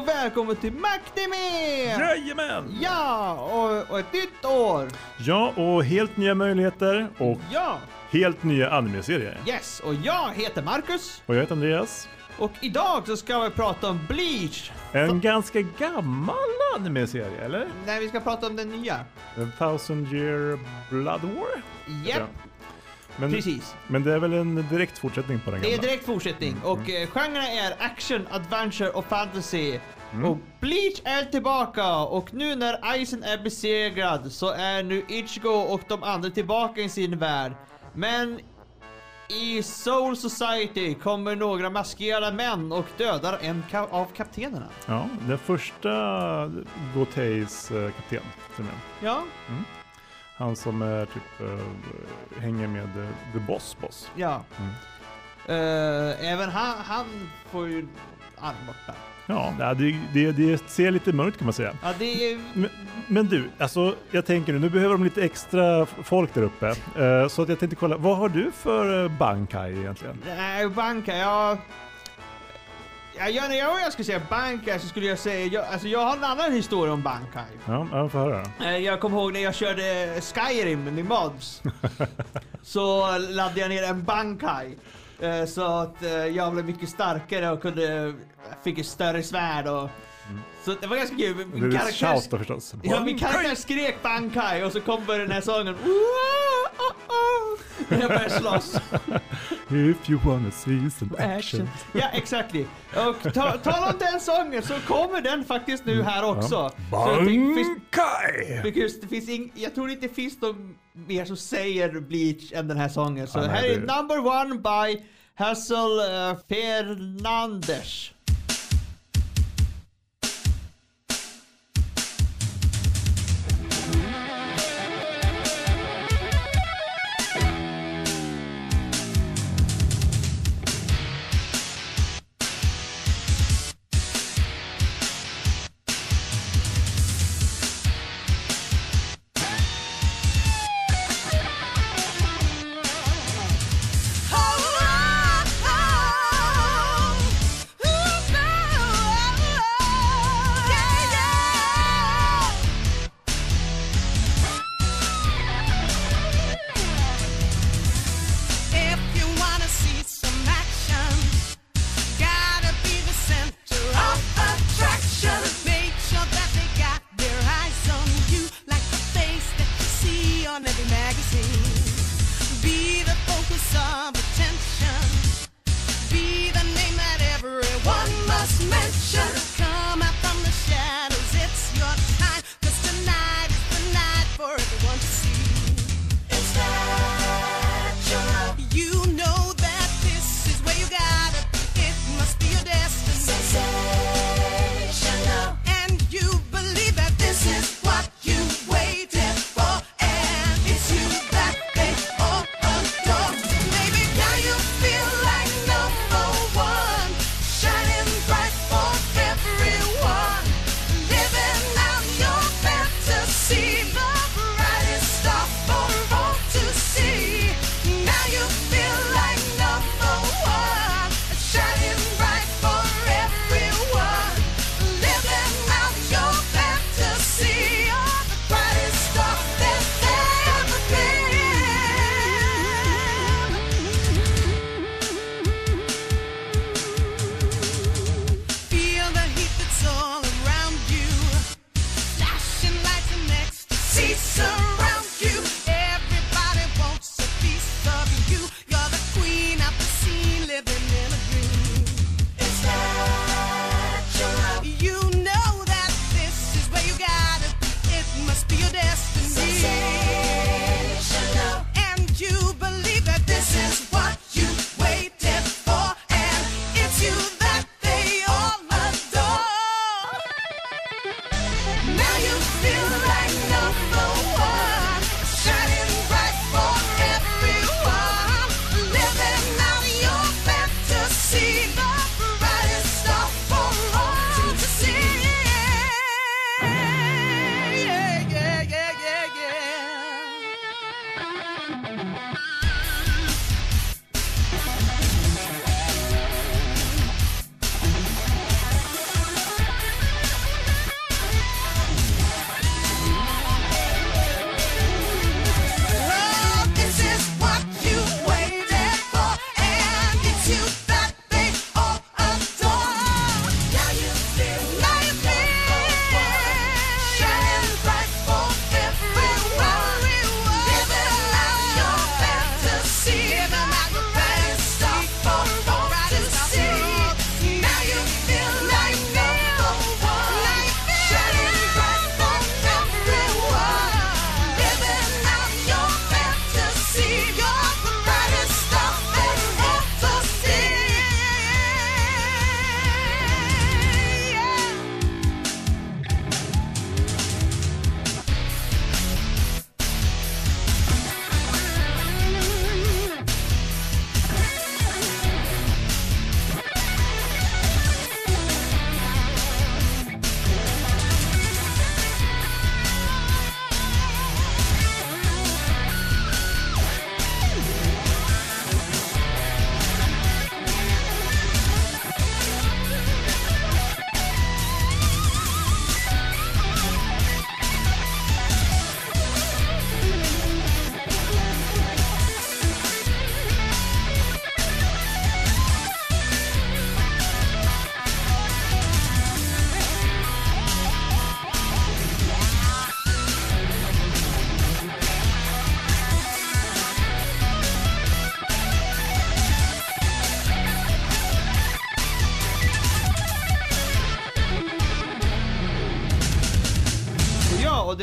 Och välkommen till Macdeme! Jajamän! Ja, och, och ett nytt år! Ja, och helt nya möjligheter och Ja, helt nya anime-serier. yes, och jag heter Marcus Och jag heter Andreas. och idag så ska vi prata om Bleach. En ganska gammal anime-serie, eller? Nej, vi ska prata om den nya. A thousand year blood war? Japp, Ja. Men, precis. men det är väl en direkt fortsättning på den Det är gamla? direkt fortsättning och eh, genrerna är action, adventure och fantasy. Mm. Och Bleach är tillbaka och nu när Aizen är besegrad så är nu Ichigo och de andra tillbaka i sin värld. Men i Soul Society kommer några maskerade män och dödar en ka- av kaptenerna. Ja, den första Goteis eh, kapten. till och med. Ja, Han som är typ eh, hänger med eh, The Boss Boss. ja. Mm. Eh, även han, han får ju arm borta. Ja, det, det, det ser lite mörkt kan man säga. Ja, det är... Men, men du, alltså jag tänker nu, nu behöver de lite extra folk där uppe. Så att jag tänkte kolla, vad har du för Bankai egentligen? Nej, banka, jag... Ja, jag, när jag, jag skulle säga Bankai så skulle jag säga, jag, alltså jag har en annan historia om Bankai. Ja, jag får höra. Eh, Jag kommer ihåg när jag körde Skyrim med mods. så laddade jag ner en Bankai. Eh, Så att eh, jag blev mycket starkare och kunde, fick ett större svärd och... Så det var ganska kul. Min är karaktär, shout då förstås. ja, min karaktär skrek Bankai och så kom den här sången. När jag började slåss. If you wanna see some action. Ja, exakt. Och ta, tala om den sången så kommer den faktiskt nu här också. Bankai! because det finns ing, jag tror inte det finns någon mer som säger Bleach än den här sången. Så här är number one by Hassel uh, Fernandes. you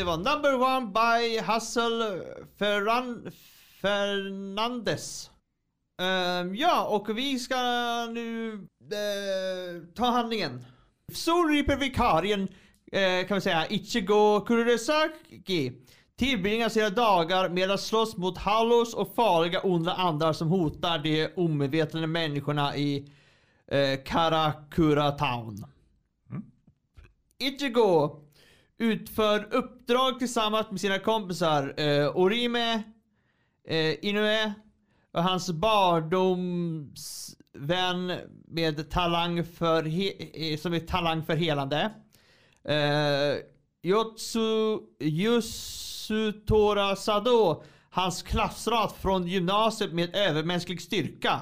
var number one by Hassel Ferran Fernandes. Ehm, ja, och vi ska nu eh, ta handlingen. Soul Reaper-vikarien, eh, kan vi säga, Ichigo Kurosaki tillbringar sina dagar med att slåss mot Hallows och farliga onda andar som hotar de omedvetna människorna i eh, Karakura Town. Ichigo utför uppdrag tillsammans med sina kompisar eh, Orime, eh, Inoue och hans barndomsvän med talang för he- eh, som är talang för helande. Eh, Yotsu Yusutora Sado, hans klassrat från gymnasiet med övermänsklig styrka.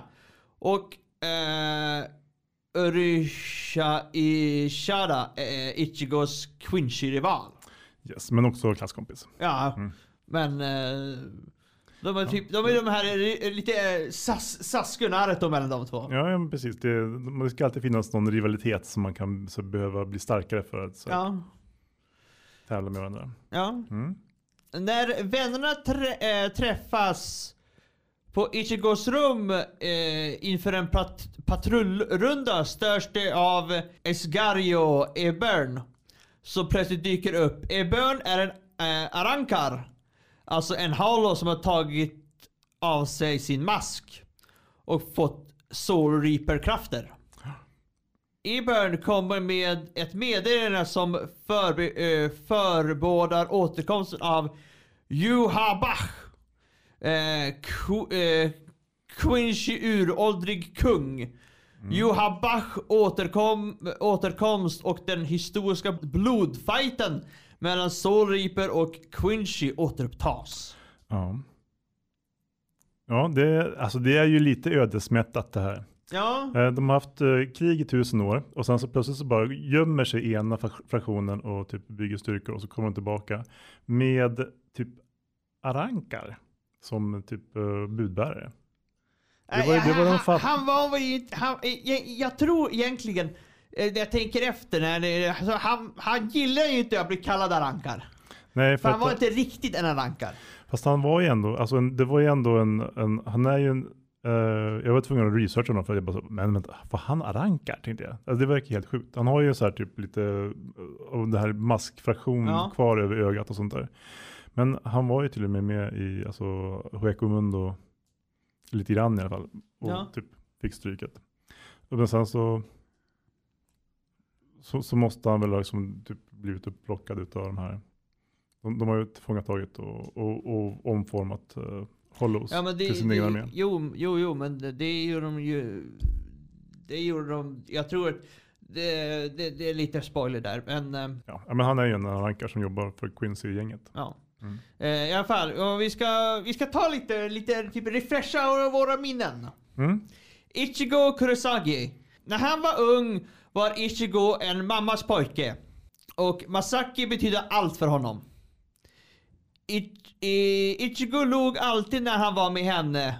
Och eh, Urusha Ishada, eh, Ichigos Quincy-rival. Yes, men också klasskompis. Ja, men eh, de är typ, de är de här eh, lite eh, sas, saskunarret då mellan de två. Ja, ja precis. Det, det ska alltid finnas någon rivalitet som man kan så behöva bli starkare för att så, Ja, tävla med varandra. ja. Mm. När vännerna trä, äh, träffas på Ichigos rum eh, inför en pat patrullrunda störs det av Esgario Ebern. Så plötsligt dyker upp. Ebern är en eh, arankar. Alltså en halo som har tagit av sig sin mask. Och fått Soul Reaper-krafter. Ebern kommer med ett meddelande som förbe- eh, förebådar återkomsten av Juhabach. Eh, eh, Quincy uråldrig kung. Juhabach återkom, återkomst och den historiska blodfighten mellan Soul Reaper och Quincy återupptas. Ja. Ja, det, alltså det är ju lite ödesmättat det här. Ja, Eh, De har haft eh, krig i tusen år och sen så plötsligt så bara gömmer sig ena frak- fraktionen och typ bygger styrkor och så kommer de tillbaka med typ arankar som typ eh, budbärare. Det var ju- det var han, fatt- han var väl inte, han, jag, jag tror egentligen, eh, när jag tänker efter, när alltså, han, han gillar ju inte att bli kallad arankar. Nej, För för han var att, inte riktigt en arankar. fast han var ju ändå, alltså en, det var ju ändå en, en han är ju en, eh, jag var tvungen att researcha honom för jag bara så, men vänta, var han arankar tänkte jag. Alltså det verkar helt sjukt. Han har ju så här typ lite av det här maskfraktion Ja. kvar över ögat och sånt där. Men han var ju till och med med i alltså Hueco Mundo lite grann i alla fall. Och Ja. typ fick stryket. Men sen så, så, så måste han väl ha liksom typ blivit upplockad utav de här. De, de har ju tillfångatagit och, och, och omformat uh, Hollows Ja men det, till sin egen armé. jo, jo, jo, men det, det gjorde de ju, det gjorde de, jag tror att det, det, det är lite spoiler där, men eh, ja, men han är ju en rankar som jobbar för Quincy-gänget. ja. Mm. Eh, I alla fall, och vi ska, vi ska ta lite, lite typ refresha våra minnen. Mm. Ichigo Kurosagi. När han var ung var Ichigo en mammas pojke. Och Masaki betyder allt för honom. Ich, Ichigo log alltid när han var med henne.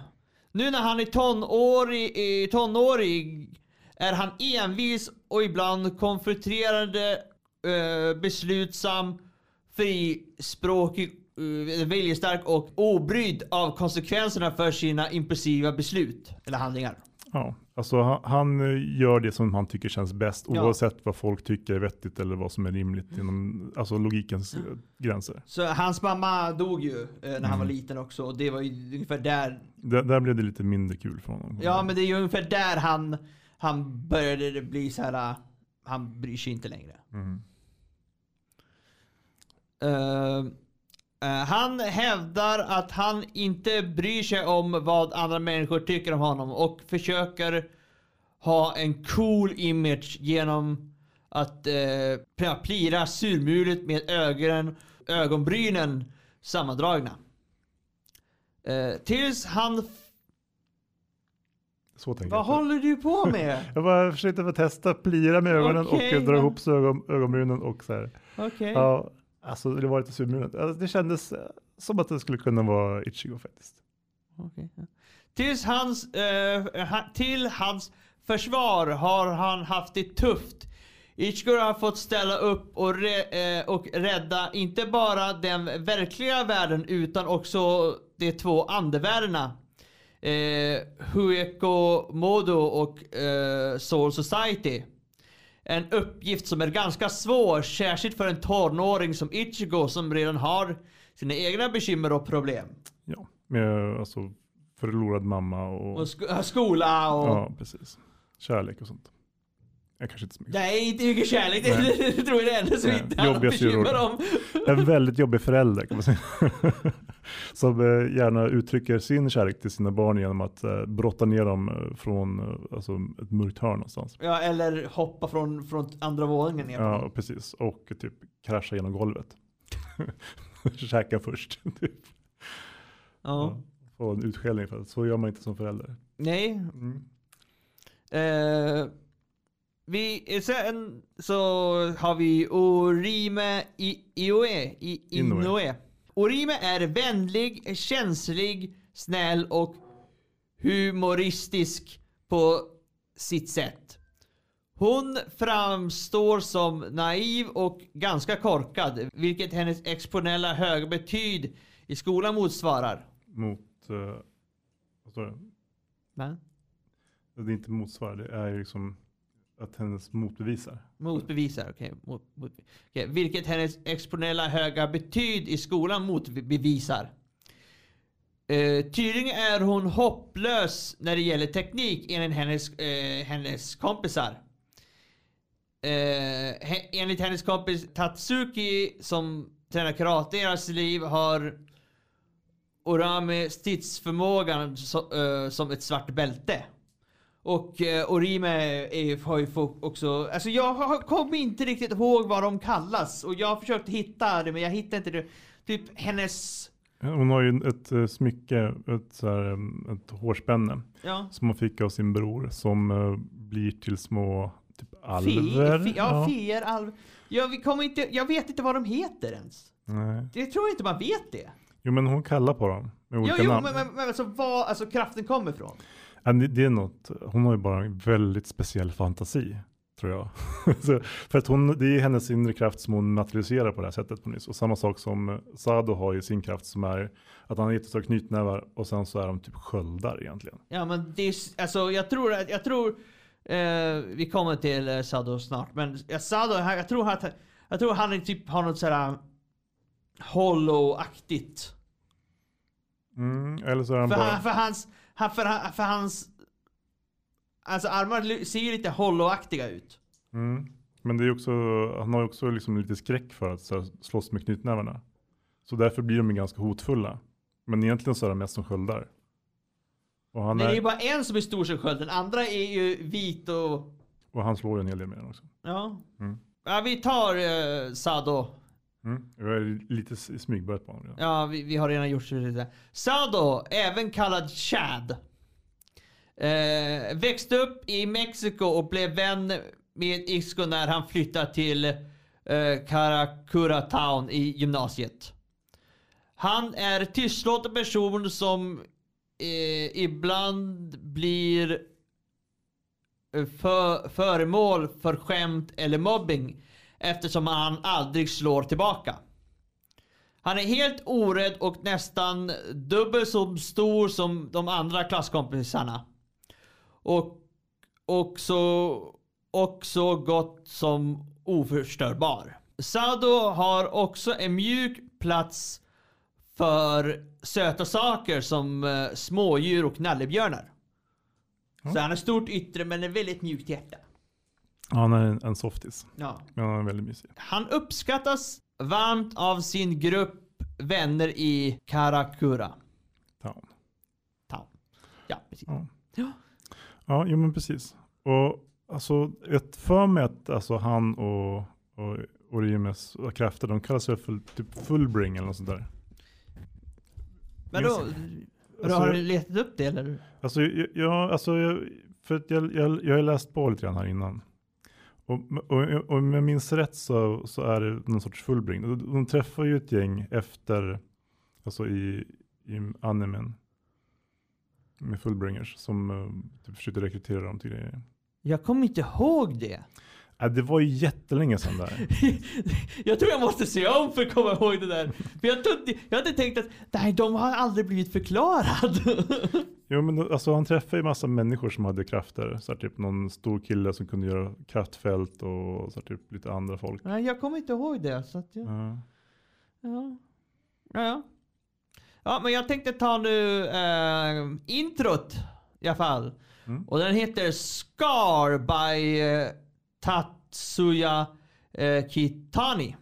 Nu när han är tonårig, tonårig är han envis och ibland konfronterande, eh, beslutsam, frispråkig, eh, viljestark och obrydd av konsekvenserna för sina impulsiva beslut eller handlingar. Ja, alltså han, han eh, gör det som han tycker känns bäst Ja. oavsett vad folk tycker är vettigt eller vad som är rimligt inom alltså logikens eh, gränser. Så hans mamma dog ju eh, när han var Mm. liten också och det var ju ungefär där. Där, där blev det lite mindre kul för honom. Ja men det är ju ungefär där han, han började bli så här. han bryr sig inte längre. Mm. Eh, eh, han hävdar att han inte bryr sig om vad andra människor tycker om honom och försöker ha en cool image genom att uh, plira surmulet med ögonen, ögonbrynen sammandragna. Eh, tills han... Så tänker Vad jag. håller du på med? Jag bara försökte testa plira med ögonen Okej, och dra men- ihop ögon, ögonbrynen och så här. Okej. Ja, alltså det var lite surmulet. Alltså, det kändes eh, som att det skulle kunna vara Ichigo faktiskt. Okay. Tills hans, eh, eh, ha- till hans försvar har han haft det tufft Ichigo har fått ställa upp och, re, eh, och rädda inte bara den verkliga världen utan också de två andevärldarna. Eh, Hueko Modo och eh, Soul Society. En uppgift som är ganska svår, särskilt för en tonåring som Ichigo som redan har sina egna bekymmer och problem. Ja, med alltså förlorad mamma och, Och sk- skola och... ja, precis. Kärlek och sånt. Jag kanske inte så mycket. Nej, inte mycket kärlek. Nej. det tror jag det enda som inte bekymmer roligt. om. En väldigt jobbig förälder kan man säga. Som eh, gärna uttrycker sin kärlek till sina barn genom att eh, brotta ner dem eh, från alltså, ett mörkt hörn någonstans. Ja, eller hoppa från, från andra våningen ner. Ja, precis. Och typ krascha genom golvet. Käka först. Typ. Ja. Få en utskällning för det. Så gör man inte som förälder. Nej. Mm. Eh, vi, sen så har vi Orime I, Ioe. I, Inoue. Inoue. Orime är vänlig, känslig, snäll och humoristisk på sitt sätt. Hon framstår som naiv och ganska korkad, vilket hennes exponella höga betyg i skolan motsvarar. Mot, eh, vad står det? Va? Det är inte motsvar, det är ju liksom att hennes motbevisar. Motbevisar, okej. Mot, mot, okay. Vilket hennes exponella höga betyg i skolan motbevisar. Eh, tydligen är hon hopplös när det gäller teknik enligt hennes, eh, hennes kompisar. Eh, he, enligt hennes kompis Tatsuki som tränar karate i deras liv har Orami stridsförmågan so, eh, som ett svart bälte. Och eh, Orime är, har ju också, alltså jag har- kommer inte riktigt ihåg vad de kallas och jag har försökt hitta det men jag hittar inte det. Typ hennes, Hon har ju ett eh, smycke, ett, så här, ett hårspänne ja. som hon fick av sin bror som eh, blir till små typ alver. fi, ja, fier, alv. Jag, vi kommer inte, jag vet inte vad de heter ens. Nej. Jag tror inte man vet det. Jo men hon kallar på dem med Jo, olika jo namn. men, men, men alltså var alltså kraften kommer ifrån. Det, är något, hon har ju bara en väldigt speciell fantasi. Tror jag. för att hon, det är hennes inre kraft som hon materialiserar på det här sättet på nyss. Och samma sak som eh, Sado har ju sin kraft som är att han har jättestora knytnävar och sen så är de typ sköldar egentligen. Ja men det är, alltså jag tror att, jag tror, eh, vi kommer till eh, Sado snart, men ja, Sado, jag tror att, jag tror han är typ har något sådär hollow-aktigt. Mm, eller så är han För, bara, han, för hans, han, för, han- för hans, alltså armar ser ju lite hollow-aktiga ut. mm, men det är också, han har ju också liksom lite skräck för att här, slåss med knytnävarna. Så därför blir de ju ganska hotfulla. Men egentligen så är de mest som sköldar. Och han, Nej, det är är, ju bara en som är stor som sköld, den andra är ju vit och, och han slår ju en hel del med den också. ja. Mm. Ja vi tar eh, Sado. Mm. Jag är lite smygbörjat på honom redan. Ja, vi, vi har redan gjort lite. Sado, även kallad Chad. Eh, växte upp i Mexiko och blev vän med Isco när han flyttade till eh, Karakura Town i gymnasiet. Han är tystlåten person som eh, ibland blir eh, för, föremål för skämt eller mobbing eftersom han aldrig slår tillbaka. Han är helt orädd och nästan dubbelt så stor som de andra klasskompisarna. Och, och, så, och så gott som oförstörbar. Sado har också en mjuk plats för söta saker som eh, smådjur och nallebjörnar. Så han har stort yttre men ett väldigt mjukt hjärta. Han är en, en softis. Ja. Men han är väldigt mysig. Han uppskattas varmt av sin grupp vänner i Karakura Town. Town. Ja, precis. Ja. Ja. Ja, jo men precis. Och alltså, ett för mig att alltså, han och, och Orimes krafter, de kallas väl för typ fullbring eller något sånt där. Men då, Alltså, har du letat upp det eller? Alltså, jag, jag, alltså jag, för jag, jag, jag har läst på lite grann här innan. Och, och, om jag minns rätt så, så är det någon sorts fullbring. De, de träffar ju ett gäng efter, alltså i, i animen. Med fullbringers som eh, typ, försökte rekrytera dem till grejer. Jag kommer inte ihåg det. Ja, det var ju jättelänge sedan där. jag tror jag måste se om för att komma ihåg det där. För jag, trodde, jag hade tänkt att nej, de har aldrig blivit förklarad. Jo, men alltså han träffade ju massa människor som hade krafter. Så här, typ någon stor kille som kunde göra kraftfält och så här, typ lite andra folk. Nej, jag kommer inte ihåg det. Så att jag... ja. Ja. ja. Ja, men jag tänkte ta nu eh, introt i alla fall. Mm. Och den heter Scar by eh, Tatsuya eh, Kitani.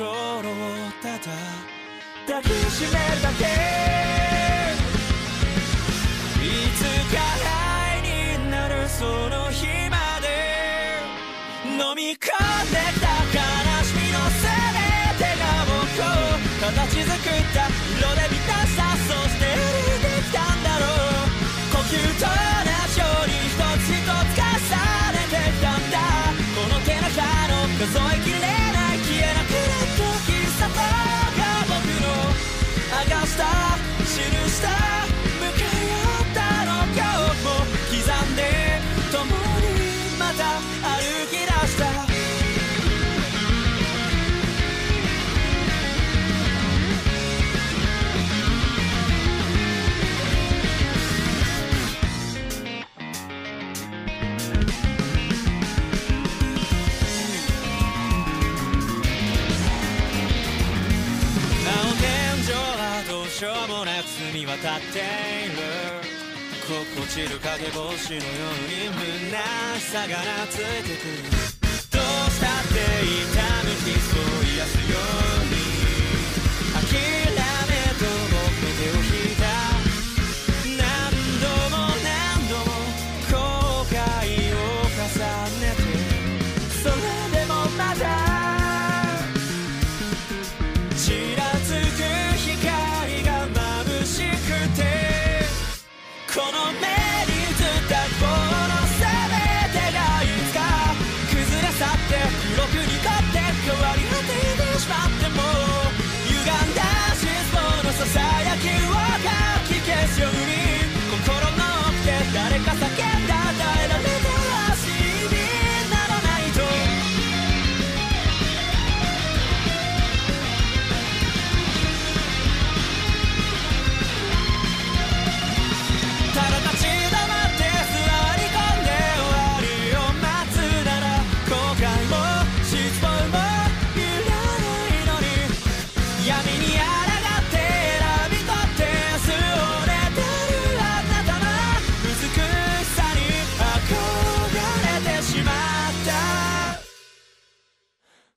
心をただ抱きしめるだけいつか愛になるその日まで飲み込んでた悲しみのせいで手が僕を形作った探した記した渡っている心地る影帽子のように胸さがらついてくる。どうしたって痛み傷を癒すよ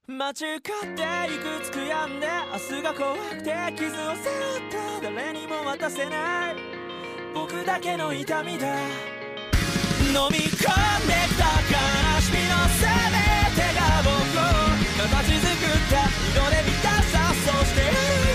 間違っていくつ悔やんで明日が怖くて傷を背負った。誰にも渡せない。僕だけの痛みだ。飲み込んできた悲しみの全てが僕を形作った。色で満たさそして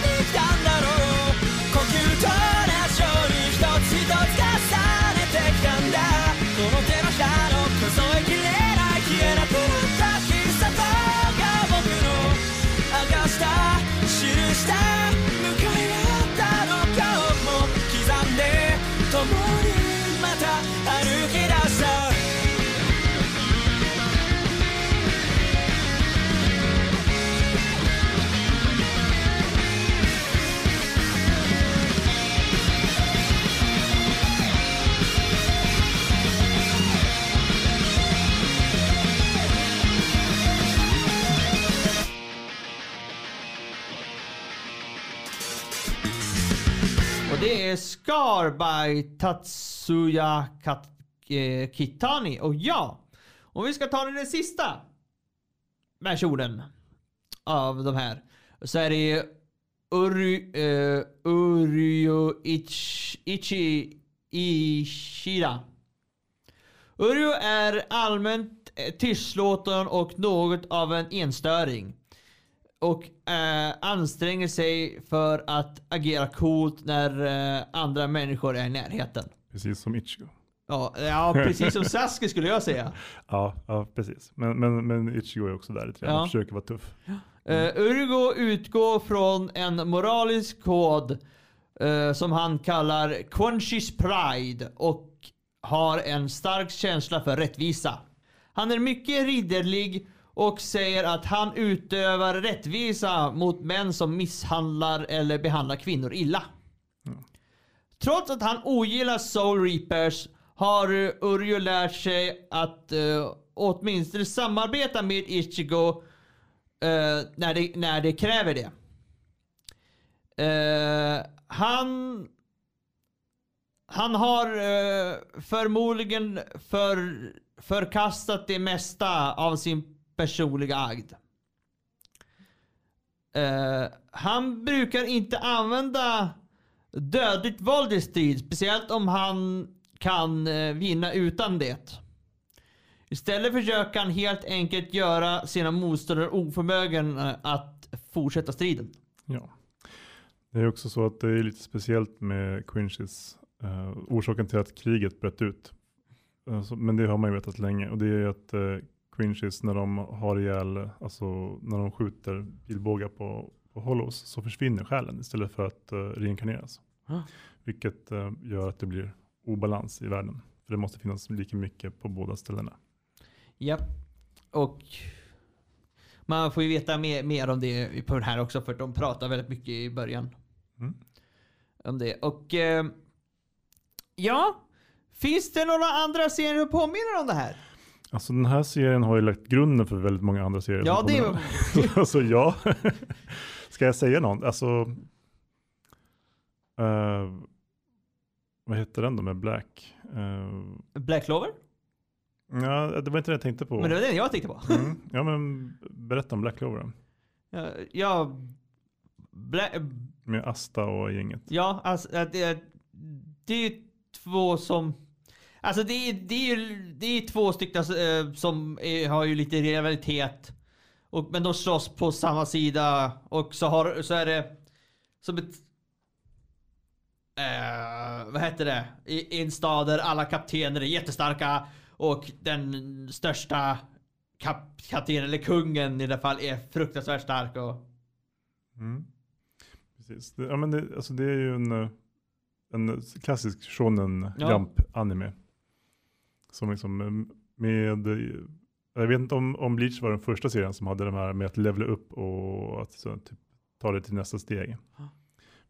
Det är Scar by Tatsuya Kat eh, Kitani. Och ja, om vi ska ta den sista versionen av de här så är det Uru, eh, Uryu ich, Ichi Ishida. Uryo är allmänt tystlåten och något av en enstöring. Och eh, anstränger sig för att agera coolt när eh, andra människor är i närheten. Precis som Ichigo. Ja, ja precis som Sasuke skulle jag säga. Ja, ja precis. Men, men, men Ichigo är också där lite grann Ja. och försöker vara tuff. Uh, Urgo utgår från en moralisk kod eh, som han kallar Quenchis Pride och har en stark känsla för rättvisa. Han är mycket ridderlig och säger att han utövar rättvisa mot män som misshandlar eller behandlar kvinnor illa. Trots att han ogillar Soul Reapers har Urjo lärt sig att uh, åtminstone samarbeta med Ichigo uh, när, det, när det kräver det. Uh, han han har uh, förmodligen för, förkastat det mesta av sin personliga agd. Uh, han brukar inte använda dödligt våld i strid, speciellt om han kan uh, vinna utan det. Istället försöker han helt enkelt göra sina motståndare oförmögen att fortsätta striden. Ja. Det är också så att det är lite speciellt med Quinchis. Uh, eh, orsaken till att kriget bröt ut. Så- men det har man ju vetat länge. Och det är att uh, Quinchis när de har ihjäl, alltså när de skjuter pilbågar på, på Hollows så försvinner själen istället för att uh, reinkarneras. Ah. Vilket eh, gör att det blir obalans i världen. För det måste finnas lika mycket på båda ställena. Japp. Och man får ju veta mer, mer om det på den här också för de pratar väldigt mycket i början. Mm. Om det. Och eh, ja, finns det några andra serier som påminner om det här? Alltså den här serien har ju lagt grunden för väldigt många andra serier. Ja, det kommer. alltså ja. Ska jag säga någon? Alltså. eh, vad heter den då med Black? Eh, Black Clover? ja, det var inte det jag tänkte på. Men det var den jag tänkte på. mm. Ja, men berätta om Black Clover. Ja, ja, Bla, Med Asta och gänget. ja alltså, det, det är ju två som... Alltså det är, det är ju det är två stycken eh, som är, har ju lite rivalitet. Och, men de slåss på samma sida och så, har, så är det som ett... Eh, vad heter det? I, en stad där alla kaptener är jättestarka och den största kap, kaptenen, eller kungen i det fall, är fruktansvärt stark. Och, Mm. Precis. Det, ja, men det, alltså det är ju en, eh, en klassisk shonen Ja. Som liksom eh, med, eh, jag vet inte om, om Bleach var den första serien som hade de här med att levela upp och att så, typ, ta det till nästa steg.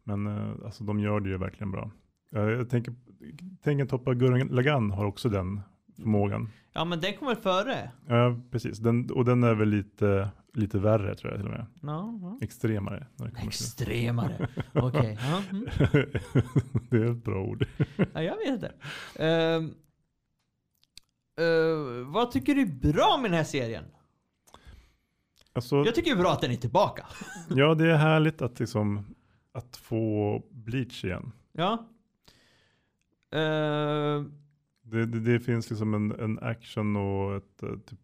Men eh, alltså de gör det ju verkligen bra. Jag tänker, Toppa Gurren Lagann har också den förmågan. ja men den kommer före. Ja, precis. Den, och den är väl lite, lite värre tror jag till och med. Ja, ja. Extremare. Det. Extremare. Okej. ja, mm. det är ett bra ord. ja, jag vet inte. Ehm, eh, vad tycker du är bra med den här serien? Alltså, Jag tycker det är bra att den är tillbaka. ja, det är härligt att, liksom, att få Bleach igen. Ja. Ehm, Det, det, det finns liksom en, en action och ett, eh, typ,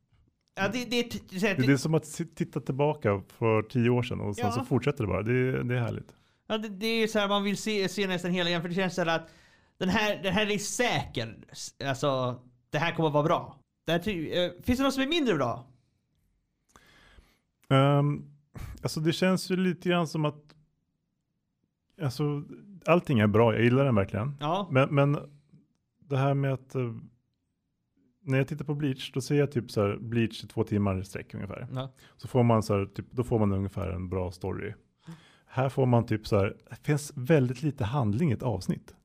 ja, det, det, det, det, är som att titta tillbaka för tio år sedan och sen Ja. så fortsätter det bara. Det, det är härligt. ja, det, det är så här man vill se, se nästan hela igen för det känns så här att den här, den här är säker. Alltså, det här kommer att vara bra. Det här, eh, finns det något som är mindre bra? Um, alltså det känns ju lite grann som att alltså, allting är bra, jag gillar den verkligen. Ja. Men, men det här med att eh, när jag tittar på Bleach, då ser jag typ så här Bleach i två timmar i sträck ungefär. ja. Så får man så här, typ, då får man ungefär en bra story. Här får man typ så här, det finns väldigt lite handling i ett avsnitt.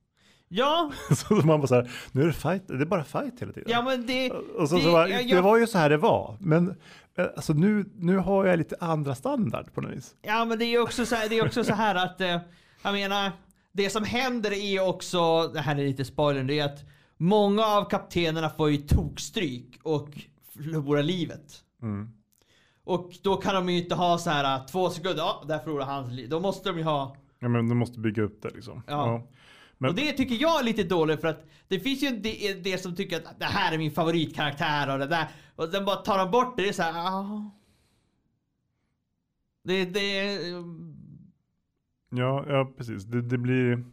Ja, så man bara så här, nu är det fight, det är bara fight hela tiden. ja men det... och så, det- så bara, jag- det var ju så här det var, men eh, alltså nu, nu har jag lite andra standard på något vis. Ja men det är ju också så här, det är också så här att, eh, jag menar, det som händer är också, det här är lite spoiler, det är att många av kaptenerna får ju tokstryk och förlorar livet. Mm. Och då kan de ju inte ha så här äh, två sekunder, ja där förlorar hans liv. Då måste de ju ha Ja, men de måste bygga upp det liksom. Ja. Men- Och det tycker jag är lite dåligt för att det finns ju en del, del som tycker att det här är min favoritkaraktär och det där. Och sen bara tar de bort det. Det är så här, ah. Det, det, Ja, ja precis. Det, det blir...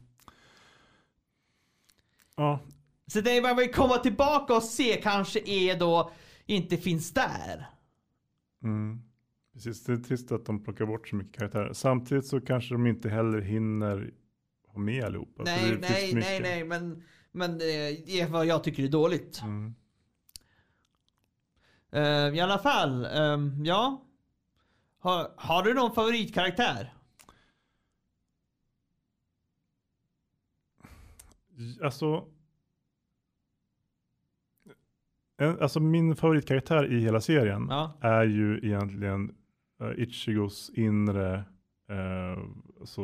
Ja, så det man vill komma tillbaka och se kanske är då inte finns där. mm, precis. Det är trist att de plockar bort så mycket karaktärer. Samtidigt så kanske de inte heller hinner ha med allihopa. för nej, nej, nej, nej, men, men eh, det är vad jag tycker är dåligt. Mm. Eh, I alla fall, ehm, ja. Har, har du någon favoritkaraktär? Alltså, en, alltså min favoritkaraktär i hela serien Ja. är ju egentligen uh, Ichigos inre, uh, alltså,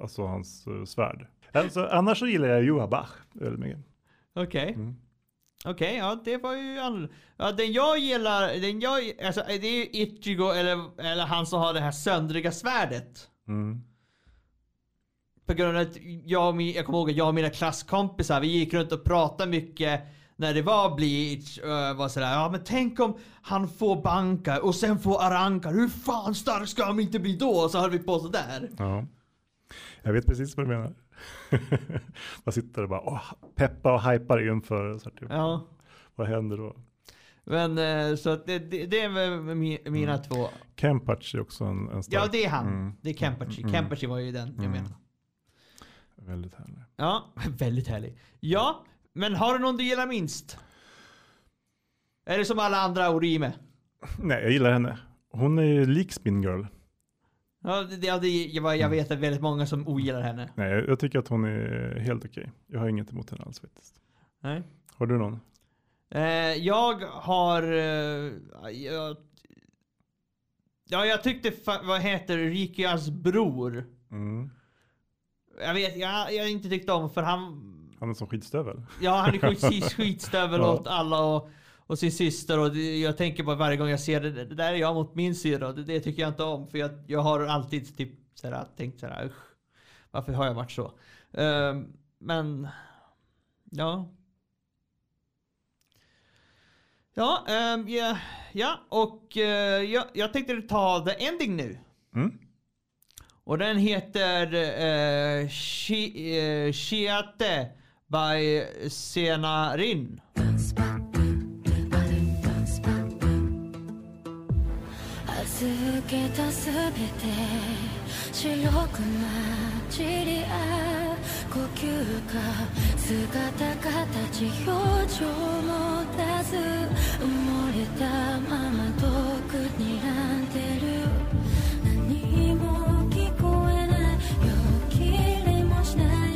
alltså hans uh, svärd. Alltså, annars så gillar jag Juha Bach väldigt mycket. Okej. Mm. Okej, ja det var ju annorlunda. Ja, den jag gillar, den jag, alltså det är ju Ichigo eller, eller han som har det här söndriga svärdet. Mm. På grund av att jag, min- jag kommer ihåg att jag och mina klasskompisar, vi gick runt och pratade mycket när det var Bleach och var sådär, ja men tänk om han får Banka och sen får Aranka, hur fan stark ska han inte bli då? Och så höll vi på sådär. Ja. Jag vet precis vad du menar. Man sitter och bara åh, peppa och hypar inför, så typ, Ja. vad händer då? Men eh, så det, det, det är mi- mina två. Kenpachi är också en, en stark. Ja det är han. Mm. Det är Kempachi. Mm. Kempachi var ju den jag Mm. menar. Väldigt härlig. Ja, väldigt härlig. Ja, men har du någon du gillar minst? Är det som alla andra Orime? Nej, jag gillar henne. Hon är ju lik Spin Girl. Ja, det, det, jag, jag vet att väldigt många som ogillar henne. Nej, jag- jag tycker att hon är helt okej. Jag har inget emot henne alls faktiskt. Nej. Har du någon? Eh, jag har... Eh, jag, ja, jag tyckte, vad heter Rikias bror. Mm. Jag vet, jag, jag har inte tyckt om för han... Han är som skitstövel. Ja, han är skit, skitstövel Ja. åt alla och, och sin syster och det, jag tänker på varje gång jag ser det, det där är jag mot min syrra det, det tycker jag inte om för jag, jag har alltid typ såhär, tänkt såhär, usch, varför har jag varit så? Ehm, men, ja. Ja, ehm, ja, ja och eh, jag, jag tänkte ta the ending nu. Mm. Och den heter uh, Shi, Shiate by Senarin. 預けたすべて白く混じり合う呼吸か姿形表情も出ず埋もれたまま遠くにらんでる。何も聞こえない。よきれもしない。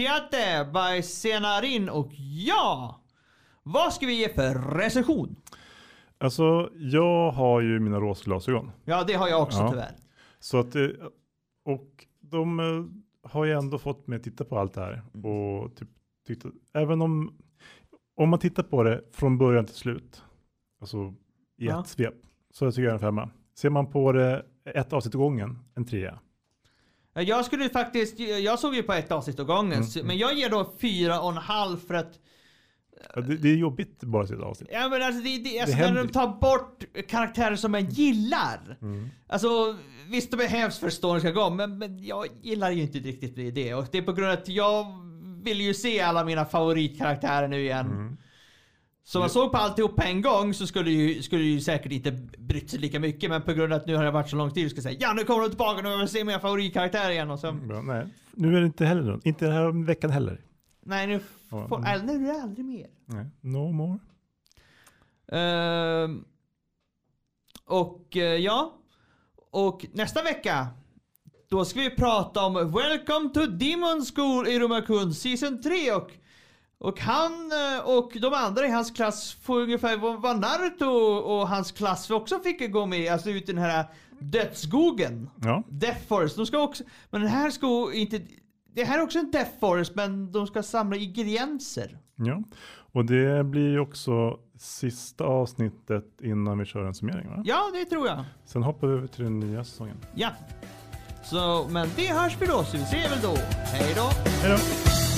Machiate by Senarin och ja! Vad ska vi ge för recension? Alltså, jag har ju mina rosa. Ja, det har jag också Ja. tyvärr. Så att, det- och de eh, har ju ändå fått mig att titta på allt det här. Och typ, tyckte, även om, om man tittar på det från början till slut, alltså i Ja. ett svep, så tycker jag en femma. Ser man på det ett avsnitt åt gången, en trea. Ja, Jag skulle faktiskt, jag såg ju på ett avsnitt åt gången, Mm, så- men jag ger då fyra och en halv för att Ja, det, det är jobbigt bara att se ett avsnitt. Ja men alltså, det, det, alltså när händer. de tar bort karaktärer som man gillar. Mm. Alltså visst det behövs för storyn ska gå men, men jag gillar ju inte riktigt det. Och det är på grund av att jag vill ju se alla mina favoritkaraktärer nu igen. Mm. Så man såg på alltihop på en gång så skulle ju, skulle ju säkert inte brytt sig lika mycket. Men på grund av att nu har det varit så lång tid så ska jag säga ja nu kommer de tillbaka nu vill jag se mina favoritkaraktärer igen. Och så, Ja, nej, nu är det inte heller någon. Inte den här veckan heller. nej nu Ja, får, äh, nu är det aldrig mer. Nej. No more. Ehm, och eh, ja, och nästa vecka då ska vi prata om Welcome to Demon School i Rumakun Season 3 och, och han eh, och de andra i hans klass får ungefär vad vad Naruto och hans klass också fick gå med, alltså ut i den här dödsskogen. Ja, Death Forest. De ska också, men den här ska inte, det här är också en Death Forest men de ska samla ingredienser. ja. Och det blir ju också sista avsnittet innan vi kör en summering va? Ja, det tror jag. Sen hoppar vi över till den nya säsongen. Ja. Så, men det hörs vi då, så vi ses väl då. Hej då! Hej då!